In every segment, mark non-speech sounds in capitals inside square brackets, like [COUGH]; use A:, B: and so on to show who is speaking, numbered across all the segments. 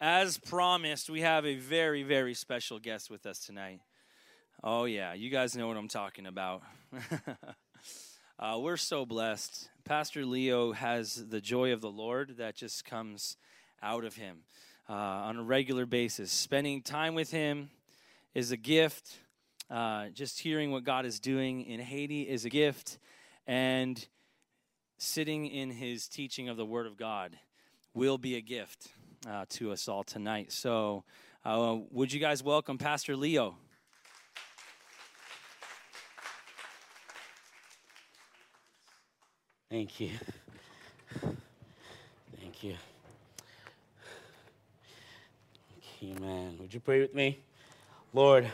A: as promised, we have a very, very special guest with us tonight. Oh, yeah, you guys know what I'm talking about. [LAUGHS] uh, we're so blessed. Pastor Leo has the joy of the Lord that just comes out of him uh, on a regular basis. Spending time with him is a gift. Uh, just hearing what God is doing in Haiti is a gift. And sitting in his teaching of the Word of God will be a gift uh, to us all tonight. So, uh, would you guys welcome Pastor Leo?
B: Thank you. Thank you. Amen. Would you pray with me? Lord,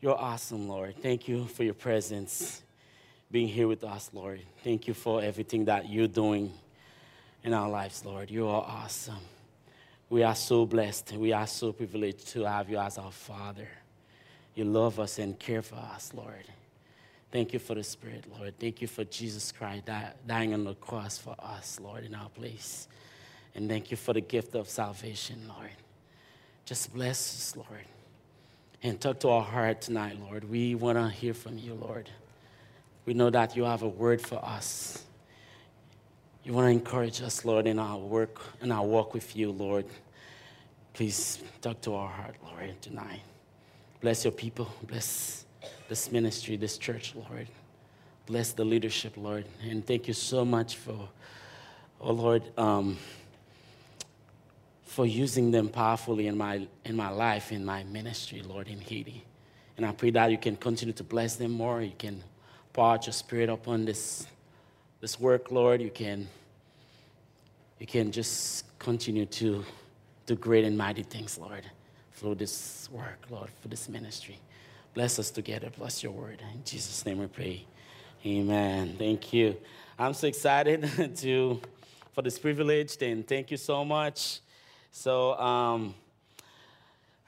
B: you're awesome, Lord. Thank you for your presence being here with us, Lord. Thank you for everything that you're doing in our lives, Lord. You are awesome. We are so blessed. We are so privileged to have you as our Father. You love us and care for us, Lord. Thank you for the Spirit, Lord. Thank you for Jesus Christ dying on the cross for us, Lord, in our place. And thank you for the gift of salvation, Lord. Just bless us, Lord. And talk to our heart tonight, Lord. We want to hear from you, Lord. We know that you have a word for us. You want to encourage us, Lord, in our work, in our walk with you, Lord. Please talk to our heart, Lord, tonight. Bless your people. Bless this ministry, this church, Lord. Bless the leadership, Lord. And thank you so much for, oh Lord, um, for using them powerfully in my, in my life, in my ministry, Lord, in Haiti. And I pray that you can continue to bless them more. You can pour out your spirit upon this, this work, Lord. You can, you can just continue to do great and mighty things, Lord, through this work, Lord, for this ministry. Bless us together. Bless your word. In Jesus' name we pray. Amen. Thank you. I'm so excited [LAUGHS] to for this privilege, and thank you so much. So, um,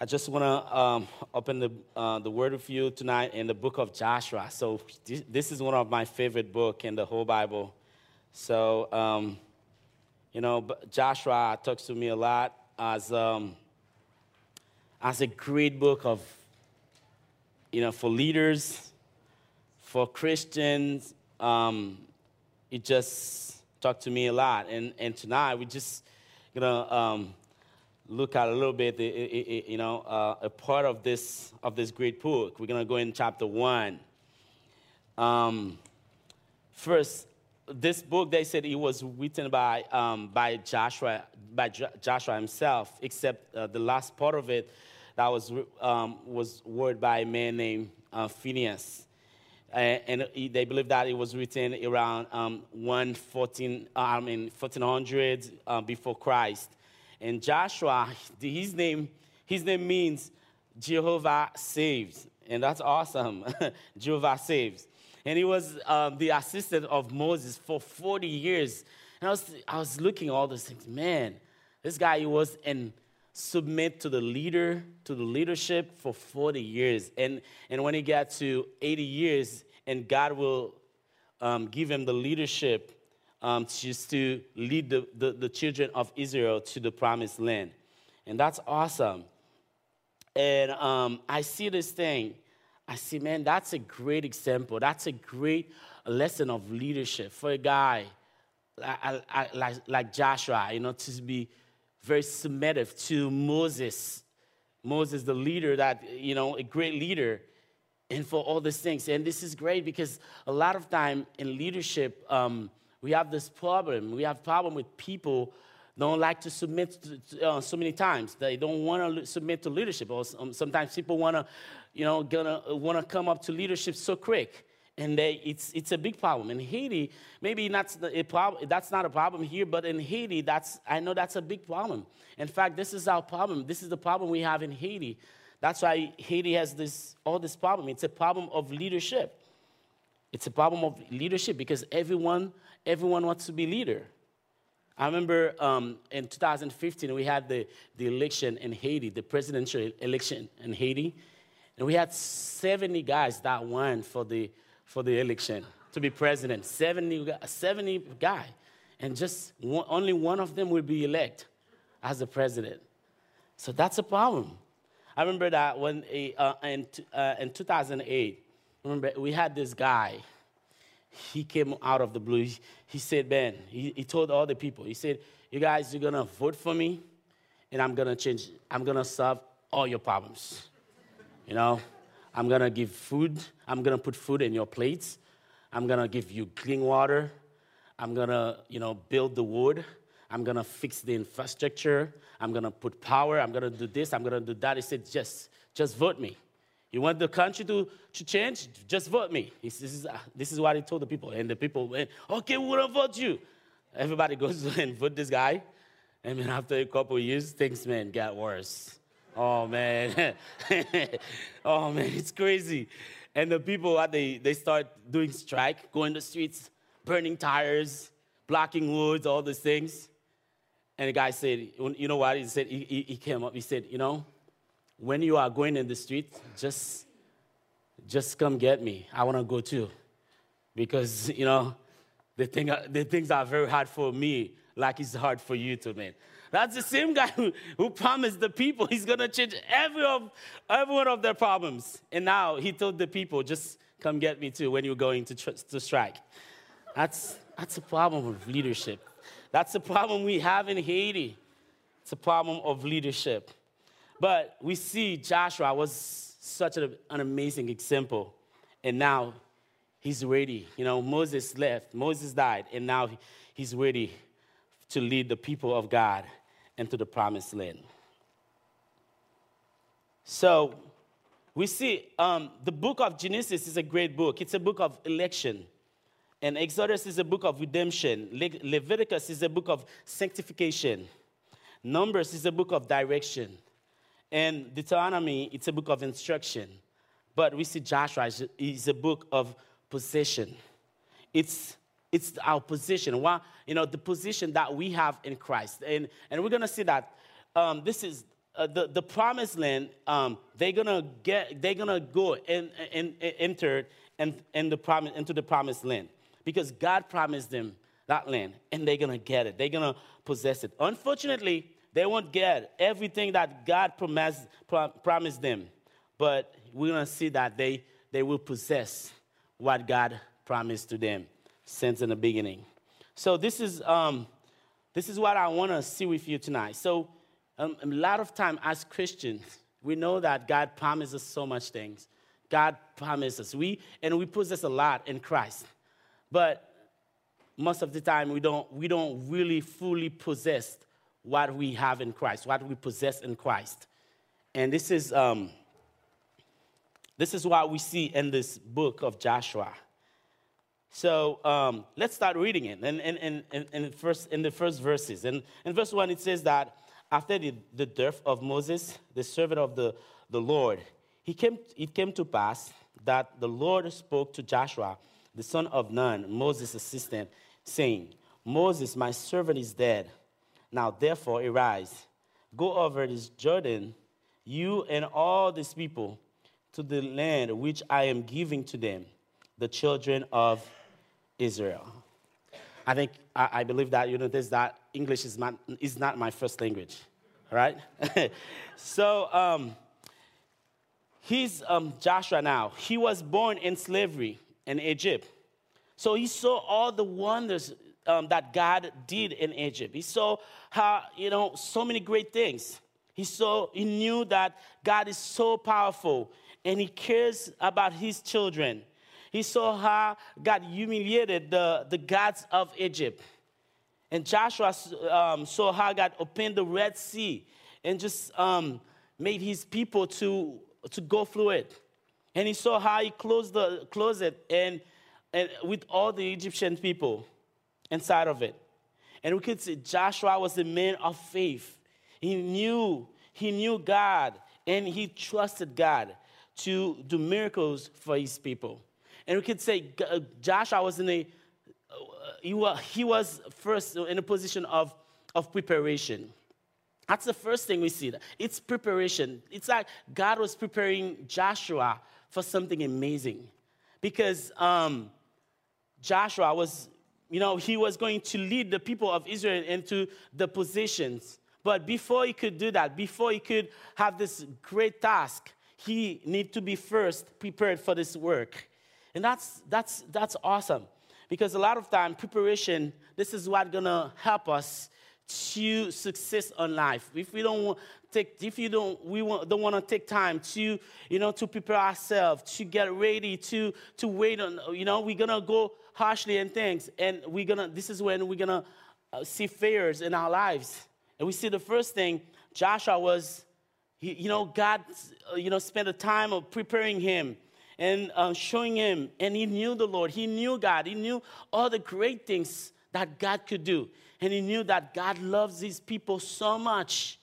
B: I just want to um, open the, uh, the word with you tonight in the book of Joshua. So, this is one of my favorite book in the whole Bible. So, um, you know, Joshua talks to me a lot as, um, as a great book of, you know, for leaders, for Christians. Um, it just talked to me a lot. And, and tonight, we're just, going to um, look at a little bit, you know, uh, a part of this of this great book. We're gonna go in chapter one. Um, first, this book they said it was written by um, by Joshua by Joshua himself, except uh, the last part of it that was um, was worded by a man named uh, Phineas. and they believe that it was written around um, 114, I mean 1400 uh, before Christ. And Joshua, his name, his name means Jehovah saves. And that's awesome. [LAUGHS] Jehovah saves. And he was uh, the assistant of Moses for 40 years. And I was, I was looking all those things. Man, this guy he was and submit to the leader, to the leadership for 40 years. And, and when he got to 80 years, and God will um, give him the leadership um, just to lead the, the, the children of Israel to the promised land. And that's awesome. And um, I see this thing. I see, man, that's a great example. That's a great lesson of leadership for a guy like, like, like Joshua, you know, to be very submissive to Moses. Moses, the leader that, you know, a great leader, and for all these things. And this is great because a lot of time in leadership, um, we have this problem. We have problem with people don't like to submit to, uh, so many times. They don't want to submit to leadership. Or um, sometimes people want to, you know, gonna want to come up to leadership so quick. And they, it's, it's a big problem. In Haiti, maybe not a problem, that's not a problem here, but in Haiti, that's, I know that's a big problem. In fact, this is our problem. This is the problem we have in Haiti. That's why Haiti has this, all this problem. It's a problem of leadership. It's a problem of leadership because everyone everyone wants to be leader. I remember um, in 2015, we had the, the election in Haiti, the presidential election in Haiti. And we had 70 guys that won for the, for the election to be president. 70, 70 guy. And just one, only one of them will be elect. as the president. So that's a problem. I remember that when uh, in, uh, in 2008, remember we had this guy. He came out of the blue. He, he said, Ben, he, he told all the people, he said, You guys, you're gonna vote for me, and I'm gonna change, I'm gonna solve all your problems. You know, I'm gonna give food, I'm gonna put food in your plates, I'm gonna give you clean water, I'm gonna, you know, build the wood, I'm gonna fix the infrastructure, I'm gonna put power, I'm gonna do this, I'm gonna do that. He said, just, just vote me. You want the country to, to change? Just vote me. He this, is, uh, this is what he told the people. And the people went, okay, we're gonna vote you. Everybody [LAUGHS] goes and vote this guy. And then after a couple years, things, man, got worse. Oh, man. [LAUGHS] oh, man, it's crazy. And the people, uh, they, they start doing strike, going the streets, burning tires, blocking woods, all these things. And the guy said, you know what? He said, he, he came up, he said, you know, when you are going in the street, just, just come get me. I want to go too. Because, you know, the, thing, uh, the things are very hard for me, like it's hard for you too, man. That's the same guy who, who promised the people he's going to change every, of, every one of their problems. And now he told the people, just come get me too when you're going to, tr- to strike. That's, that's a problem of leadership. That's the problem we have in Haiti. It's a problem of leadership. But we see Joshua was such an amazing example. And now he's ready. You know, Moses left, Moses died, and now he's ready to lead the people of God into the promised land. So we see um, the book of Genesis is a great book, it's a book of election. And Exodus is a book of redemption. Le- Leviticus is a book of sanctification. Numbers is a book of direction. And Deuteronomy, it's a book of instruction. But we see Joshua is a book of possession. It's, it's our position. Why, you know, the position that we have in Christ. And, and we're going to see that um, this is uh, the, the promised land, um, they're gonna get, they're gonna go and, and, and enter in, in the promise, into the promised land because God promised them that land and they're going to get it. They're going to possess it. Unfortunately, they won't get everything that God promised, promised them. But we're going to see that they, they will possess what God promised to them since in the beginning. So this is, um, this is what I want to see with you tonight. So um, a lot of time as Christians, we know that God promises so much things. God promises. We, and we possess a lot in Christ. But most of the time, we don't, we don't really fully possess what we have in Christ, what we possess in Christ. And this is, um, this is what we see in this book of Joshua. So um, let's start reading it. And in, in, in, in, first, in the first verses, and in verse 1, it says that after the, the death of Moses, the servant of the, the Lord, he came, it came to pass that the Lord spoke to Joshua the son of Nun, Moses' assistant, saying, Moses, my servant, is dead. Now therefore arise, go over this Jordan, you and all these people, to the land which I am giving to them, the children of Israel. I think, I, I believe that you notice that English is not, is not my first language, right? [LAUGHS] so, um, he's um, Joshua now. He was born in slavery in Egypt. So he saw all the wonders um, that God did in Egypt. He saw how, you know, so many great things. He saw, he knew that God is so powerful and he cares about his children. He saw how God humiliated the, the gods of Egypt. And Joshua um, saw how God opened the Red Sea and just um, made his people to, to go through it. And he saw how he closed, the, closed it and, and with all the Egyptian people inside of it. And we could see Joshua was a man of faith. He knew, he knew God and he trusted God to do miracles for his people. And we could say uh, Joshua was in a, uh, he was, he was first in a position of, of preparation. That's the first thing we see. It's preparation. It's like God was preparing Joshua for something amazing. Because um, Joshua was, you know, he was going to lead the people of Israel into the positions. But before he could do that, before he could have this great task, he need to be first prepared for this work. And that's, that's, that's awesome because a lot of time preparation, this is what's gonna help us to success on life. If we don't take, if you don't, we want, don't want to take time to, you know, to prepare ourselves, to get ready, to to wait on, you know, we're gonna go harshly and things, and we're gonna. This is when we're gonna uh, see failures in our lives, and we see the first thing. Joshua was, he, you know, God, uh, you know, spent a time of preparing him and uh, showing him, and he knew the Lord. He knew God. He knew all the great things that God could do. And he knew that God loves his people so much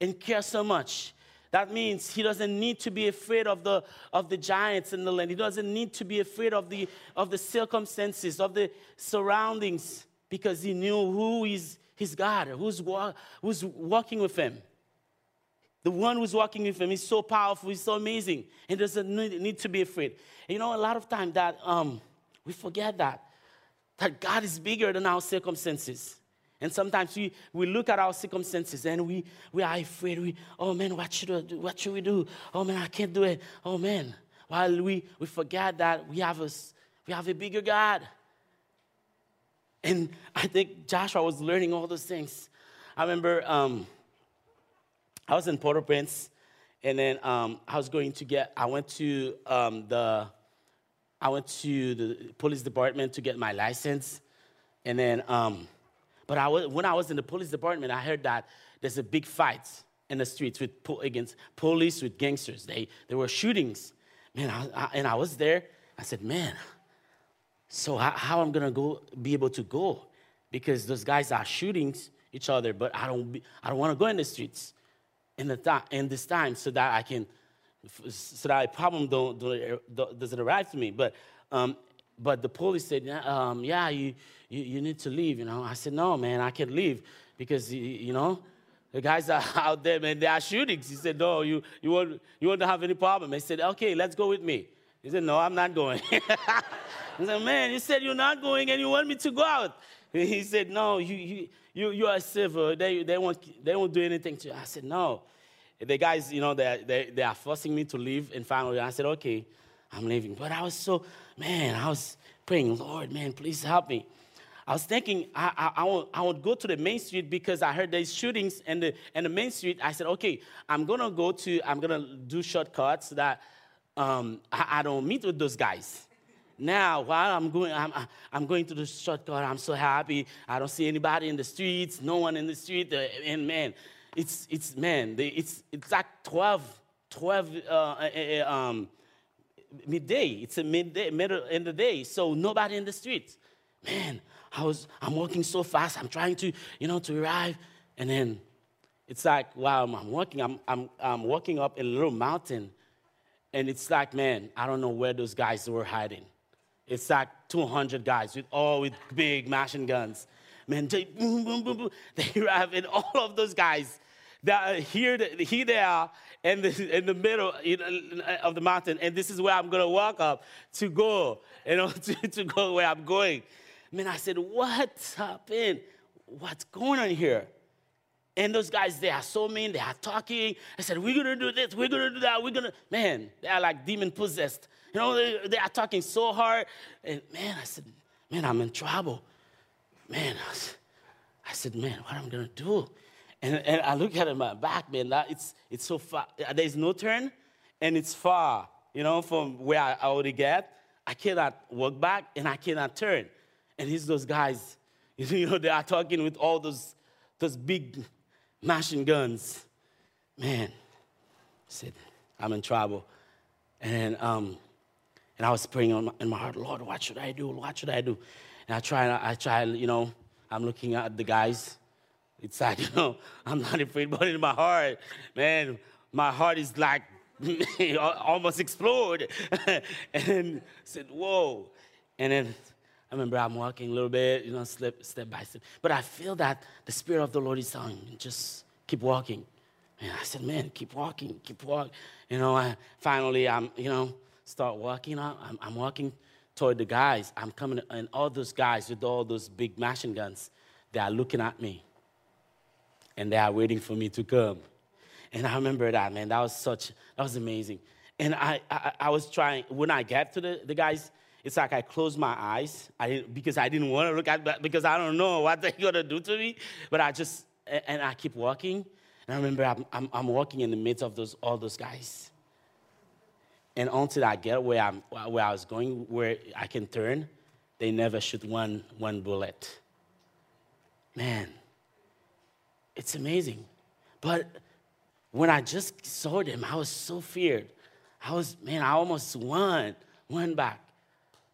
B: and cares so much. That means he doesn't need to be afraid of the, of the giants in the land. He doesn't need to be afraid of the, of the circumstances, of the surroundings, because he knew who is his God, who's, who's walking with him. The one who's walking with him is so powerful, he's so amazing, and doesn't need, to be afraid. And you know, a lot of time that um, we forget that, that God is bigger than our circumstances. And sometimes we, we look at our circumstances and we, we are afraid. We, oh man, what should, I do? what should we do? Oh man, I can't do it. Oh man. While we, we forget that we have, a, we have a bigger God. And I think Joshua was learning all those things. I remember um, I was in Port-au-Prince, and then um, I was going to get, I went to um, the, I went to the police department to get my license. And then, um, but I was, when I was in the police department, I heard that there's a big fight in the streets with against police with gangsters. They there were shootings, man. I, I, and I was there. I said, man, so how, how I'm gonna go be able to go because those guys are shooting each other, but I don't be, I don't want to go in the streets in the in this time so that I can so that a problem don't, don't doesn't arrive to me. But um, but the police said, um, yeah, you, you, you need to leave, you know. I said, no, man, I can't leave because, you know, the guys are [LAUGHS] out there, man, they are shootings. He said, no, you, you, won't, you won't have any problem. I said, okay, let's go with me. He said, no, I'm not going. [LAUGHS] I said, man, you said you're not going and you want me to go out. [LAUGHS] He said, no, you, you, you, you are civil. They, they, won't, they won't do anything to you. I said, no. The guys, you know, they, they, they are forcing me to leave. And finally, I said, okay, I'm leaving. But I was so, man, I was praying, Lord, man, please help me. I was thinking I, I, I, would, I would go to the main street because I heard there's shootings and the, and the main street. I said, okay, I'm going to go to, I'm going to do shortcuts so that um, I, I, don't meet with those guys. Now, while I'm going, I'm, I'm going to the shortcut, I'm so happy. I don't see anybody in the streets, no one in the street. Uh, and man, it's, it's man, it's, it's like 12, 12 uh, uh, uh um, midday. It's a midday, middle in the day, so nobody in the streets. Man, I was, I'm walking so fast. I'm trying to, you know, to arrive, and then it's like while I'm walking, I'm, I'm, I'm walking up a little mountain, and it's like, man, I don't know where those guys were hiding. It's like 200 guys with all with big machine guns. Man, they [LAUGHS] boom, boom, boom, boom. They arrive, and all of those guys that here, here they are in the, in the middle of the mountain, and this is where I'm gonna walk up to go, you know, [LAUGHS] to, to go where I'm going. Man, I said, What's happened? What's going on here? And those guys, they are so mean, they are talking. I said, We're gonna do this, we're gonna do that, we're gonna, man, they are like demon possessed. You know, they, they are talking so hard. And man, I said, Man, I'm in trouble. Man, I said, Man, what am I gonna do? And, and I look at it my back, man, that it's, it's so far. There's no turn, and it's far, you know, from where I already get. I cannot walk back, and I cannot turn. And he's those guys, [LAUGHS] you know, they are talking with all those, those big machine guns. Man, I said, I'm in trouble. And, um, and I was praying my, in my heart, Lord, what should I do? What should I do? And I try, I try, you know, I'm looking at the guys it's like, [LAUGHS] you know, I'm not afraid, but in my heart, man, my heart is like [LAUGHS] almost explode. [LAUGHS] and said, whoa. And then I remember I'm walking a little bit, you know, step, step by step. But I feel that the Spirit of the Lord is telling me, just keep walking. And I said, man, keep walking, keep walking. You know, I, finally, I'm, you know, start walking. I'm, I'm walking toward the guys. I'm coming, and all those guys with all those big machine guns, they are looking at me. and they are waiting for me to come. And I remember that, man. That was such, that was amazing. And I, I, I was trying, when I get to the, the guys, it's like I closed my eyes I because I didn't want to look at because I don't know [LAUGHS] what they're going to do to me. But I just, and I keep walking. And I remember I'm, I'm, I'm walking in the midst of those, all those guys. And until I get where, I'm, where I was going, where I can turn, they never shoot one, one bullet. Man, it's amazing. But when I just saw them, I was so feared. I was, man, I almost won, won back.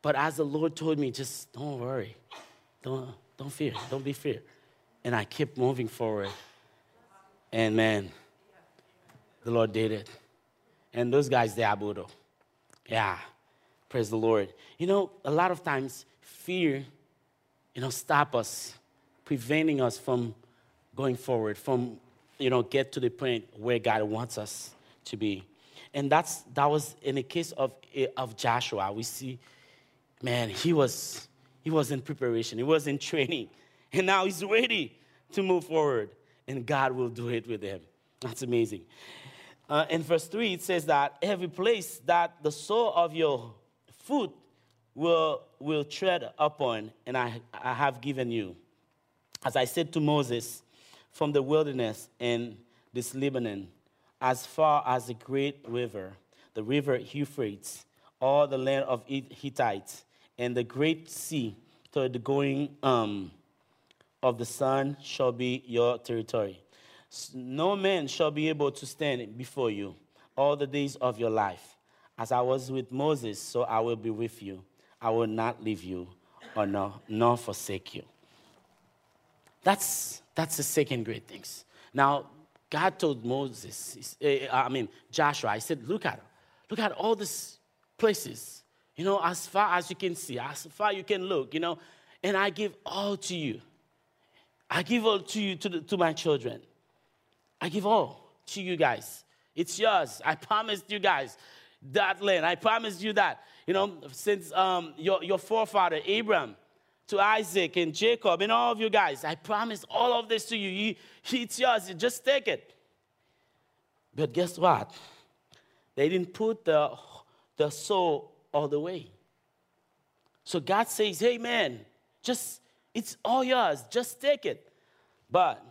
B: But as the Lord told me, just don't worry. Don't, don't fear. Don't be fear. And I kept moving forward. And man, the Lord did it. And those guys, they are voodoo. Yeah. Praise the Lord. You know, a lot of times fear, you know, stop us, preventing us from going forward, from, you know, get to the point where God wants us to be. And that's that was in the case of, of Joshua. We see, man, he was he was in preparation, he was in training, [LAUGHS] and now he's ready to move forward, and God will do it with him. That's amazing. Uh, in verse 3, it says that every place that the sole of your foot will, will tread upon, and I, I have given you. As I said to Moses, from the wilderness in this Lebanon, as far as the great river, the river Euphrates, all the land of Hittites, and the great sea to the going um, of the sun shall be your territory. No man shall be able to stand before you all the days of your life. As I was with Moses, so I will be with you. I will not leave you or nor, nor forsake you. That's, that's the second great things. Now, God told Moses, eh, I mean, Joshua, I said, look at, look at all these places, you know, as far as you can see, as far you can look, you know, and I give all to you. I give all to you, to, the, to my children. I give all to you guys. It's yours. I promised you guys that land. I promised you that. You know, since um, your, your forefather, Abraham, to Isaac and Jacob and all of you guys, I promised all of this to you. you it's yours. You just take it. But guess what? They didn't put the, the sole all the way. So God says, hey, man, just, it's all yours. Just take it. But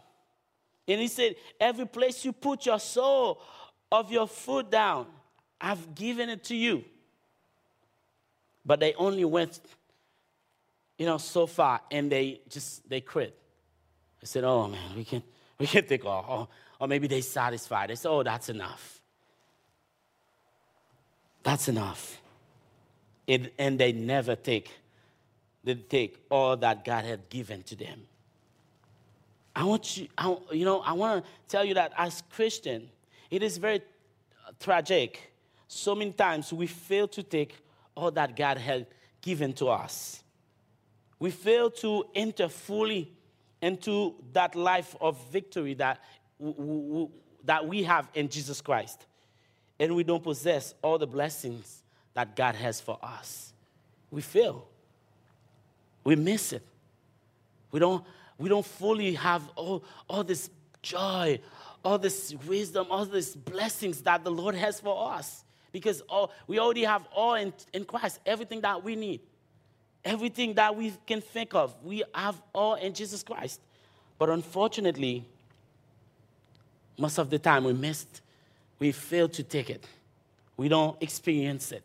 B: and he said, Every place you put your sole of your foot down, I've given it to you. But they only went, you know, so far and they just they quit. They said, Oh man, we can't, [LAUGHS] we can take all. Or, or maybe they satisfied. They said, Oh, that's enough. That's enough. And they never take, they take all that God had given to them. I want you, I, you know, I want to tell you that as Christian, it is very tragic. So many times we fail to take all that God had given to us. We fail to enter fully into that life of victory that, w- w- that we have in Jesus Christ. And we don't possess all the blessings that God has for us. We fail. We miss it. We don't we don't fully have all, all this joy, all this wisdom, all these blessings that the Lord has for us. Because all, we already have all in, in Christ, everything that we need, everything that we can think of, we have all in Jesus Christ. But unfortunately, most of the time we missed, we fail to take it. We don't experience it.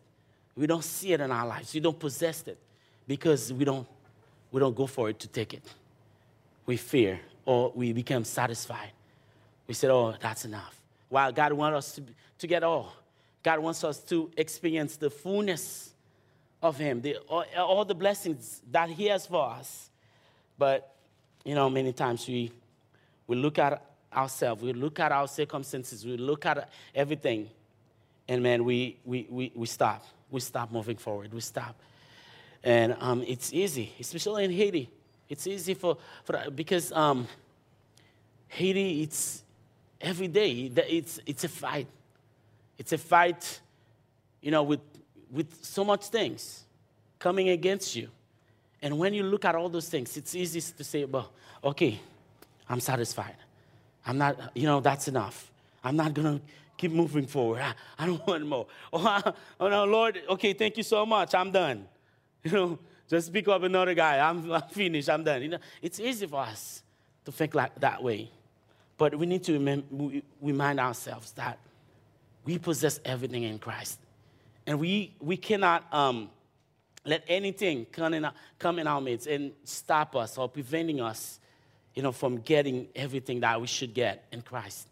B: We don't see it in our lives. We don't possess it because we don't, we don't go for it to take it we fear or we become satisfied. We said, oh, that's enough. While God wants us to, to get all, God wants us to experience the fullness of Him, the, all, all the blessings that He has for us. But, you know, many times we, we look at ourselves, we look at our circumstances, we look at everything, and man, we, we, we, we stop. We stop moving forward. We stop. And um, it's easy, especially in Haiti. It's easy for, for because um, Haiti, it's every day, it's, it's a fight. It's a fight, you know, with, with so much things coming against you. And when you look at all those things, it's easy to say, well, okay, I'm satisfied. I'm not, you know, that's enough. I'm not going to keep moving forward. I, I don't [LAUGHS] want more. Oh, [LAUGHS] I, oh, no, Lord, okay, thank you so much. I'm done. [LAUGHS] You know, just pick up another guy. I'm, [LAUGHS] I'm finished. I'm done. You know, it's easy for us to think like that way. But we need to remind ourselves that we possess everything in Christ. And we, we cannot um, let anything come in, come in our midst and stop us or preventing us you know, from getting everything that we should get in Christ.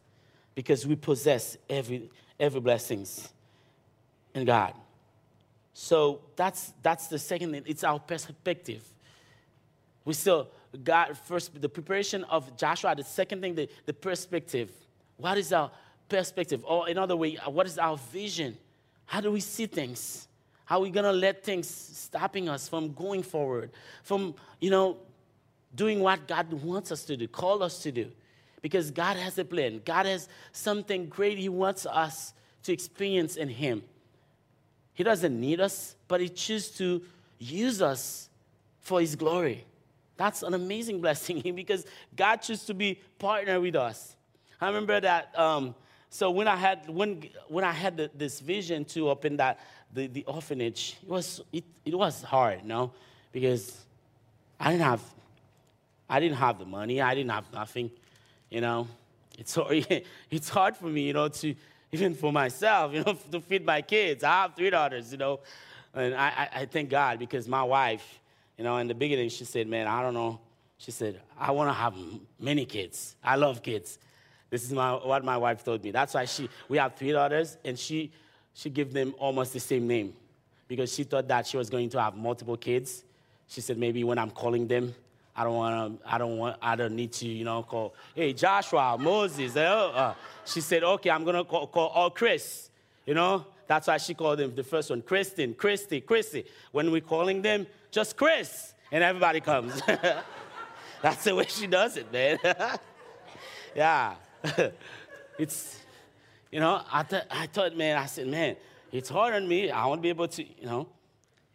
B: Because we possess every, every blessings in God. So that's, that's the second thing. It's our perspective. We still, God, first, the preparation of Joshua. The second thing, the, the perspective. What is our perspective? Or another way, what is our vision? How do we see things? How are we gonna let things stopping us from going forward? From, you know, doing what God wants us to do, call us to do. Because God has a plan. God has something great He wants us to experience in Him. He doesn't need us, but He chooses to use us for His glory. That's an amazing [LAUGHS] blessing [LAUGHS] because God chooses to be partner with us. I remember that. Um, so when I had when when I had the, this vision to open that the, the orphanage, it was it, it was hard, you know, because I didn't have I didn't have the money. I didn't have nothing, you know. It's [LAUGHS] it's hard for me, you know, to even for myself, [LAUGHS] you know, to feed my kids. I have three daughters, you know, and I, I, thank God because my wife, you know, in the beginning, she said, "Man, I don't know." She said, "I want to have many kids. I love kids." This is my, what my wife told me. That's why she, we have three daughters, and she, she gave them almost the same name because she thought that she was going to have multiple kids. She said, maybe when I'm calling them, I don't want to, I don't want, I don't need to, you know, call, hey, Joshua, Moses. Uh, uh. She said, okay, I'm going to call, call all Chris, you know. That's why she called them the first one, Kristen, Christy, Christy. When we're calling them, just Chris, and everybody comes. [LAUGHS] That's the way she does it, man. [LAUGHS] yeah. [LAUGHS] it's, you know, I, th- I thought, man, I said, man, it's hard on me. I want to be able to, you know.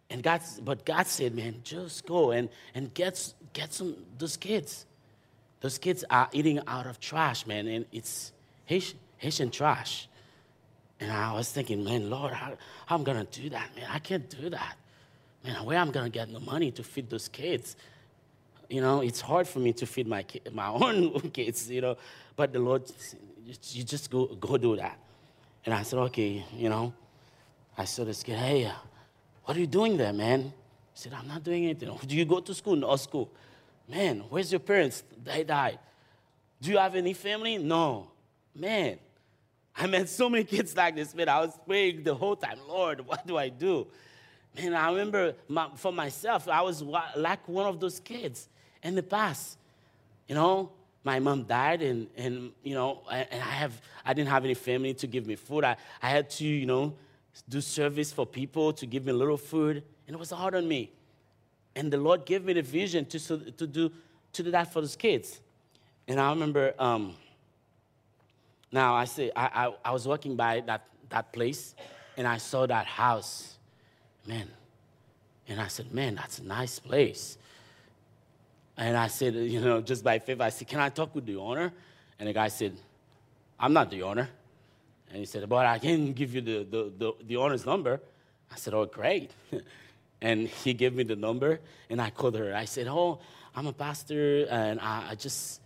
B: And God, but God said, man, just go and, and get, get some, those kids. Those kids are eating out of trash, man, and it's Haitian, trash. And I was thinking, man, Lord, how, how I'm to do that, man? I can't do that. Man, where I'm to get the money to feed those kids? You know, it's hard for me to feed my, my [LAUGHS] own kids, you know. But the Lord, you just go, go do that. And I said, okay, you know. I saw this kid, hey, what are you doing there, man? He said, I'm not doing anything. Do [LAUGHS] you go to school? No school. Man, where's your parents? They died. Do you have any family? No. Man, I met so many kids like this, man. I was praying the whole time, Lord, what do I do? Man, I remember my, for myself, I was like one of those kids in the past. You know, my mom died, and, and you know, and I, have, I didn't have any family to give me food. I, I had to, you know, do service for people, to give me a little food, and it was hard on me. And the Lord gave me the vision to, to, do, to do that for those kids. And I remember, um, now I say, I, I, I was walking by that, that place, and I saw that house. Man. And I said, man, that's a nice place. And I said, you know, just by faith, I said, can I talk with the owner? And the guy said, I'm not the owner. And he said, but I can give you the, the, the, the owner's number. I said, oh, great. [LAUGHS] and he gave me the number, and I called her. I said, oh, I'm a pastor, and I, I just,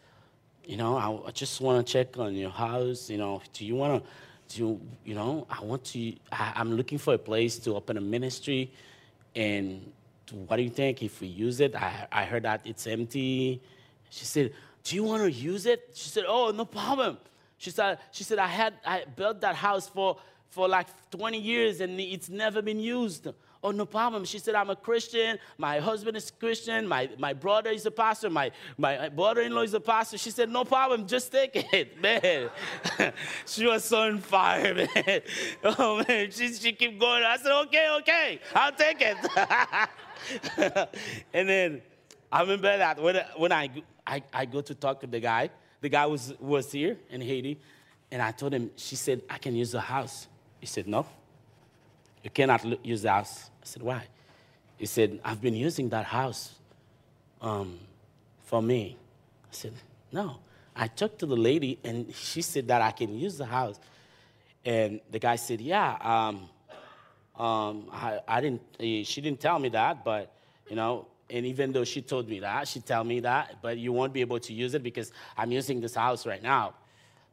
B: you know, I, I just want to check on your house. You know, do you want to, do you, know, I want to, I, I'm looking for a place to open a ministry, and what do you think if we use it? I, I heard that it's empty. She said, do you want to use it? She said, oh, no problem. She said, she said I had I built that house for, for like 20 years and it's never been used. Oh, no problem. She said, I'm a Christian. My husband is Christian. My, my brother is a pastor. My, my brother in law is a pastor. She said, No problem. Just take it, [LAUGHS] man. [LAUGHS] she was so on fire, [LAUGHS] man. Oh, man. She, she kept going. I said, Okay, okay. I'll take it. and then I remember that when, when I, I, I go to talk to the guy, the guy was, was here in Haiti, and I told him, she said, I can use the house. He said, No, you cannot use the house. I said, Why? He said, I've been using that house um, for me. I said, No, I talked to the lady, and she said that I can use the house. And the guy said, Yeah, um, um, I, I didn't, eh, she didn't tell me that, but, you know, and even though she told me that, she tell me that, but you won't be able to use it because I'm using this house right now.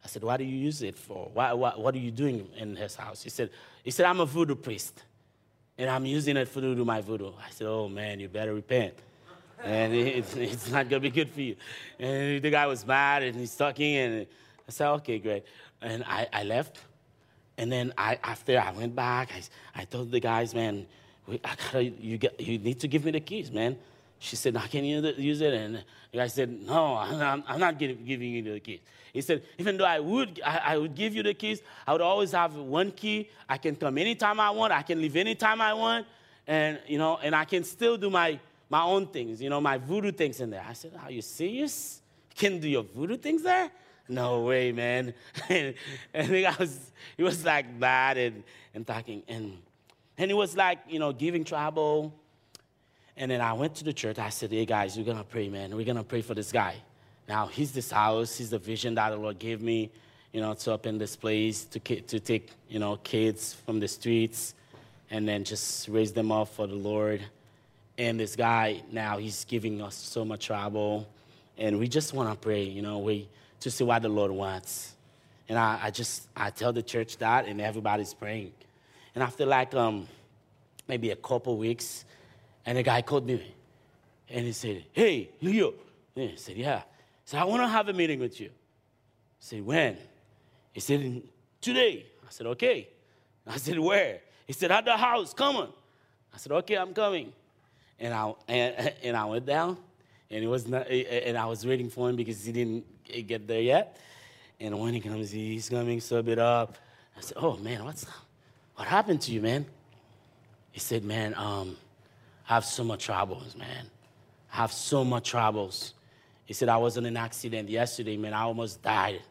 B: I said, what do you use it for? What, what, what are you doing in his house? He said, he said, I'm a voodoo priest, and I'm using it for to do my voodoo. I said, oh, man, you better repent. and it's, it's not to be good for you. And the guy was mad, and he's talking, and I said, okay, great. And I, I left. And then I, after I went back, I, I told the guys, man, I gotta, you, get, you need to give me the keys, man. She said, I can't use it. And the guy said, No, I'm, I'm not giving you the keys. He said, Even though I would, I, I, would give you the keys, I would always have one key. I can come anytime I want. I can leave anytime I want. And, you know, and I can still do my, my own things, you know, my voodoo things in there. I said, Are you serious? You can do your voodoo things there? No way, man. [LAUGHS] and, and was, he was like mad and, and talking. And and it was like, you know, giving trouble. And then I went to the church. I said, hey, guys, we're going to pray, man. We're going to pray for this guy. Now, he's this house. He's the vision that the Lord gave me, you know, to open this place, to, to take, you know, kids from the streets and then just raise them up for the Lord. And this guy, now, he's giving us so much trouble. And we just want to pray, you know, we, to see what the Lord wants. And I, I just, I tell the church that, and everybody's praying. And after like um, maybe a couple weeks, and the guy called me and he said, Hey, Leo. And said, Yeah. Said, I want to have a meeting with you. I said, When? He said, Today. I said, Okay. I said, Where? He said, At the house. Come on. I said, Okay, I'm coming. And I, and, and I went down, and, it was not, and I was waiting for him because he didn't get there yet. And when he comes, he's coming, sub it up. I said, Oh, man, what's up? What happened to you, man? He said, Man, um, I have so much troubles, man. I have so much troubles. He said, I was in an accident yesterday, man. I almost died.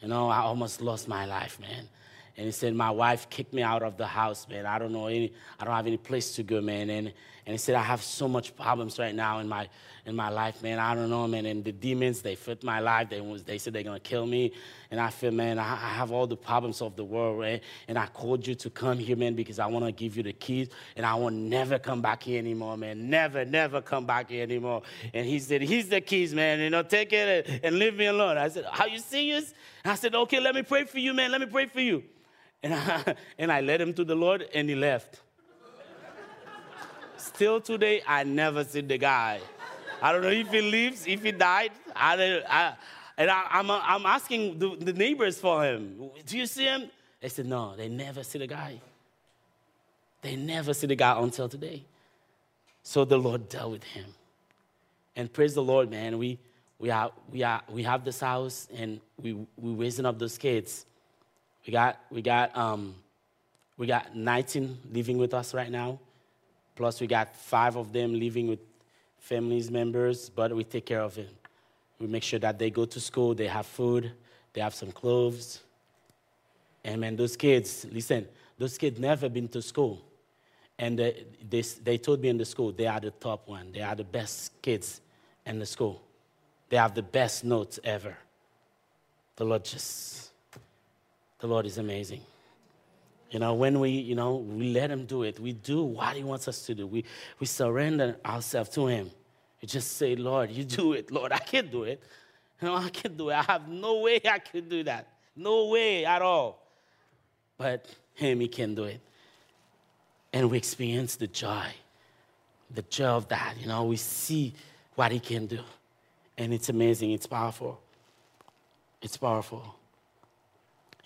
B: You know, I almost lost my life, man. And he said, My wife kicked me out of the house, man. I don't know any, I don't have any place to go, man. And, and he said, I have so much problems right now in my, in my life, man. I don't know, man. And the demons, they fit my life. They, they said they're to kill me. And I feel, man, I, I have all the problems of the world, right? And I called you to come here, man, because I want to give you the keys. And I will never come back here anymore, man. Never, never come back here anymore. And he said, Here's the keys, man. You know, take it and, and leave me alone. I said, Are you serious? And I said, Okay, let me pray for you, man. Let me pray for you. And I, [LAUGHS] and I led him to the Lord, and he left. Still today, I never see the guy. I don't know if he lives, if he died. I, I, and I, am I'm, I'm asking the, the neighbors for him. Do you see him? They said, no, they never see the guy. They never see the guy until today. So the Lord dealt with him. And praise the Lord, man. We, we, are, we, are, we have this house and we, we're raising up those kids. We got, we got, um, we got 19 living with us right now. Plus, we got five of them living with families members, but we take care of it. We make sure that they go to school, they have food, they have some clothes. And man, those kids, listen, those kids never been to school. And they, they, they told me in the school, they are the top one. They are the best kids in the school. They have the best notes ever. The Lord just the Lord is amazing. You know, when we, you know, we let him do it, we do what he wants us to do. We, we surrender ourselves to him. We just say, Lord, you do it. Lord, I can't do it. You know, I can't do it. I have no way I can do that. No way at all. But him, he can do it. And we experience the joy, the joy of that. You know, we see what he can do. And it's amazing. It's powerful. It's powerful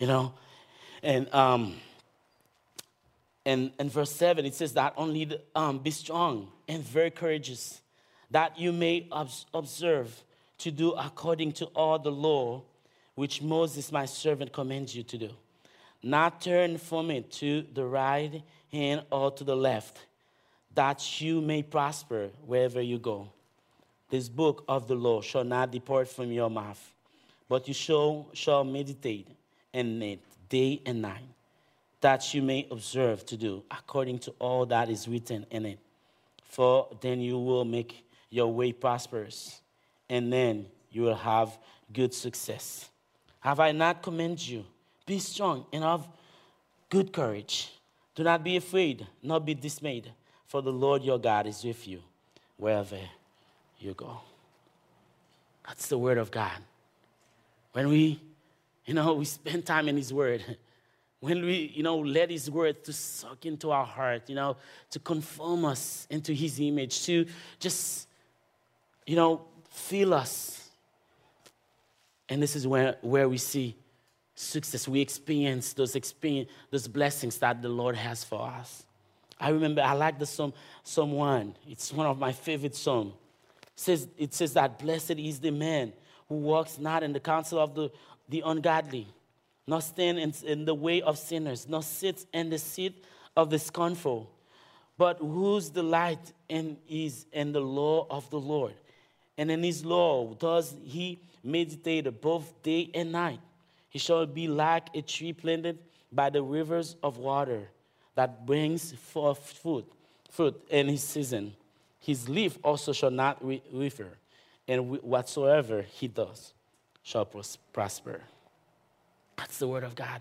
B: you know? And, um, and, and verse 7, it says that only the, um, be strong and very courageous, that you may observe to do according to all the law which Moses, my servant, commands you to do. Not turn from it to the right hand or to the left, that you may prosper wherever you go. This book of the law shall not depart from your mouth, but you shall, shall meditate and it day and night, that you may observe to do according to all that is written in it. For then you will make your way prosperous, and then you will have good success. Have I not commanded you? Be strong and have good courage. Do not be afraid, nor be dismayed, for the Lord your God is with you wherever you go. That's the word of God. When we, you know, we spend time in his word, [LAUGHS] when we, you know, let his word to suck into our heart, you know, to conform us into his image, to just, you know, feel us. And this is where, where we see success. We experience those experience those blessings that the Lord has for us. I remember I like the Psalm, Psalm 1. It's one of my favorite Psalms. It says, it says that blessed is the man who walks not in the counsel of the, the ungodly, nor stand in, in the way of sinners, nor sit in the seat of the scornful, but whose delight in is in the law of the Lord. And in his law does he meditate both day and night. He shall be like a tree planted by the rivers of water that brings forth fruit, fruit in his season. His leaf also shall not wither, and whatsoever he does shall prosper. That's the word of God.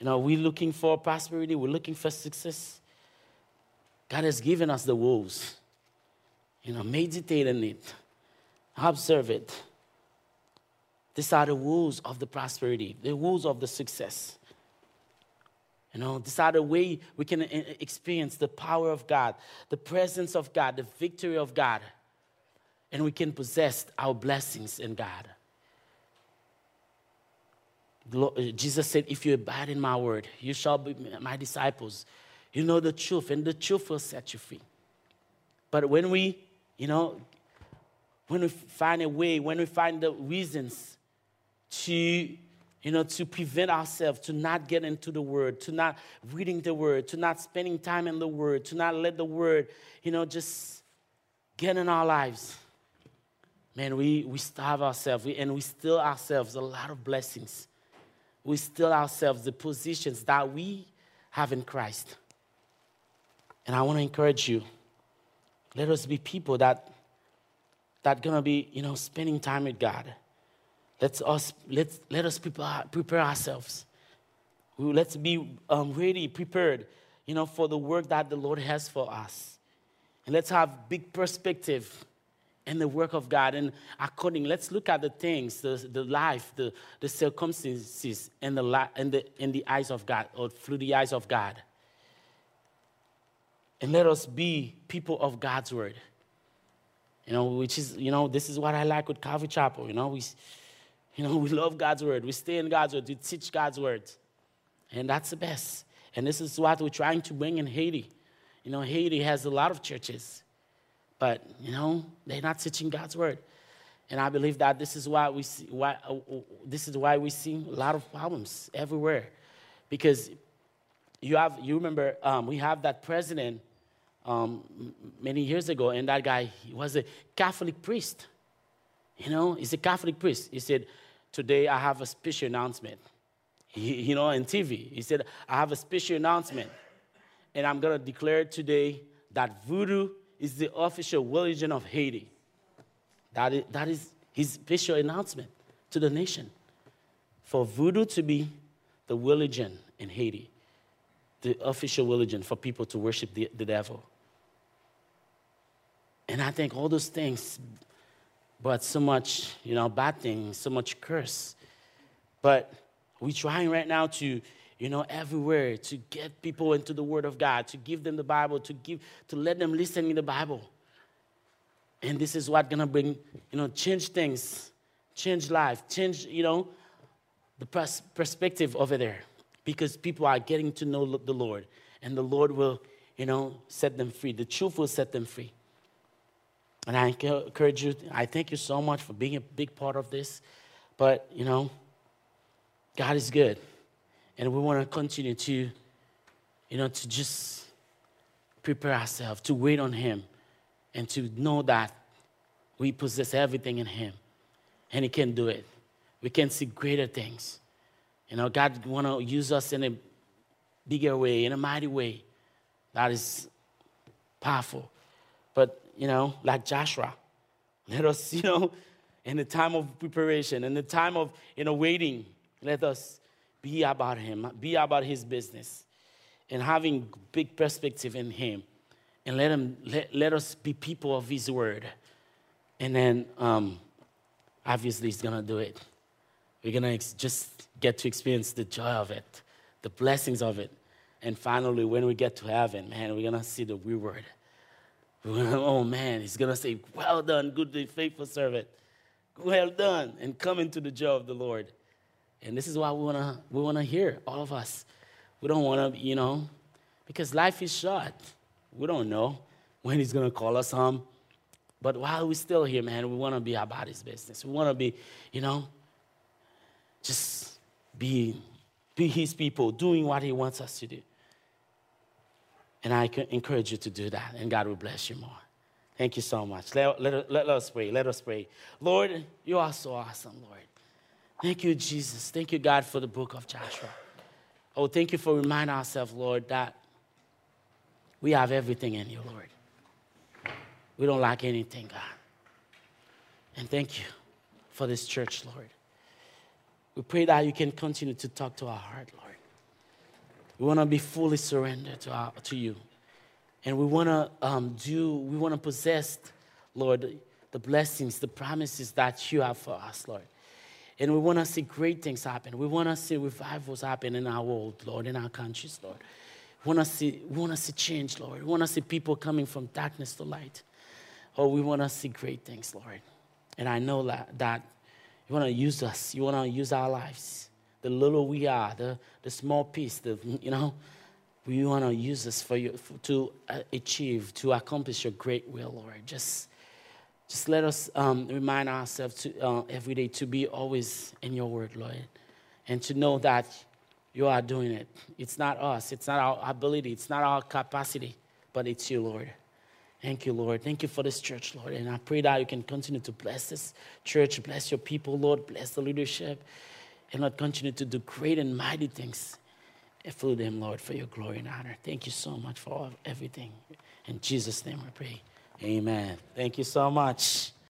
B: You know, we're looking for prosperity, we're looking for success. God has given us the rules. You know, meditate on it, observe it. These are the rules of the prosperity, the rules of the success. You know, this are the way we can eh, eh, experience the power of God, the presence of God, the victory of God, and we can possess our blessings in God. Uh, Jesus said, If you abide in my word, you shall be my disciples. You know the truth, and the truth will set you free. But when we, you know, when we find a way, when we find the reasons to you know, to prevent ourselves to not get into the word, to not reading the word, to not spending time in the word, to not let the word, you know, just get in our lives. Man, we, we starve ourselves we, and we steal ourselves a lot of blessings. We steal ourselves the positions that we have in Christ. And I want to encourage you. Let us be people that that gonna be, you know, spending time with God Let's us, let's, let us prepare, prepare ourselves. Let's be um, ready, prepared, you know, for the work that the Lord has for us. And let's have big perspective in the work of God. And according, let's look at the things, the, the life, the, the circumstances in the, in, the, in the eyes of God or through the eyes of God. And let us be people of God's word. You know, which is, you know, this is what I like with Calvary Chapel. You know, we, you know, [LAUGHS] we love God's word. We stay in God's word. We teach God's word. And that's the best. And this is what we're trying to bring in Haiti. You know, Haiti has a lot of churches, but, you know, they're not teaching God's word. And I believe that this is why we see, why, uh, uh this is why we see a lot of problems everywhere. Because you have, you remember, um, we have that president um, many years ago, and that guy he was a Catholic priest. You know, he's a Catholic priest. He said, Today I have a special announcement. He, you know, on TV, he said, I have a special announcement. And I'm going to declare today that voodoo is the official religion of Haiti. That is, that is his official announcement to the nation. For voodoo to be the religion in Haiti, the official religion for people to worship the, the devil. And I think all those things but so much, you know, bad things, so much curse. But we're trying right now to, you know, everywhere to get people into the Word of God, to give them the Bible, to give, to let them listen in the Bible. And this is what's gonna bring, you know, change things, change life, change, you know, the pers- perspective over there. Because people are getting to know the Lord, and the Lord will, you know, set them free. The truth will set them free. And I encourage you, I thank you so much for being a big part of this. But, you know, God is good. And we want to continue to, you know, to just prepare ourselves, to wait on Him, and to know that we possess everything in Him. And He can do it. We can see greater things. You know, God want to use us in a bigger way, in a mighty way. That is powerful. But you know, like Joshua. [LAUGHS] Let us, you know, in the time of preparation, in the time of you know waiting, let us be about Him, be about His business, and having big perspective in Him, and let Him let, let us be people of His Word, and then um, obviously He's gonna do it. We're gonna ex- just get to experience the joy of it, the blessings of it, and finally, when we get to heaven, man, we're gonna see the reward. oh man, He's gonna say, "Well done, good and faithful servant." well done, and come into the joy of the Lord. And this is why we wanna we wanna hear all of us. We don't wanna, you know, because life is short. We don't know when He's gonna call us home. But while we're still here, man, we wanna be about His business. We wanna be, you know, just be be His people, doing what He wants us to do. And I encourage you to do that, and God will bless you more. Thank you so much. Let, let, let us pray. Let us pray. Lord, you are so awesome, Lord. Thank you, Jesus. Thank you, God, for the book of Joshua. Oh, thank you for reminding ourselves, Lord, that we have everything in you, Lord. We don't lack anything, God. And thank you for this church, Lord. We pray that you can continue to talk to our heart, Lord. We want to be fully surrendered to, our, to you. And we want to um, do, we want to possess, Lord, the blessings, the promises that you have for us, Lord. And we want to see great things happen. We want to see revivals happen in our world, Lord, in our countries, Lord. We want to see, we want to see change, Lord. We want to see people coming from darkness to light. Oh, we want to see great things, Lord. And I know that, that you want to use us. You want to use our lives. The little we are, the, the small piece, the, you know, we want to use this for you for, to uh, achieve, to accomplish your great will, Lord. Just, just let us um, remind ourselves to, uh, every day to be always in your word, Lord, and to know that you are doing it. It's not us, it's not our ability, it's not our capacity, but it's you, Lord. Thank you, Lord. Thank you for this church, Lord. And I pray that you can continue to bless this church, bless your people, Lord, bless the leadership, and Lord, continue to do great and mighty things through them, Lord, for your glory and honor. Thank you so much for everything. In Jesus' name we pray. Amen. Thank you so much.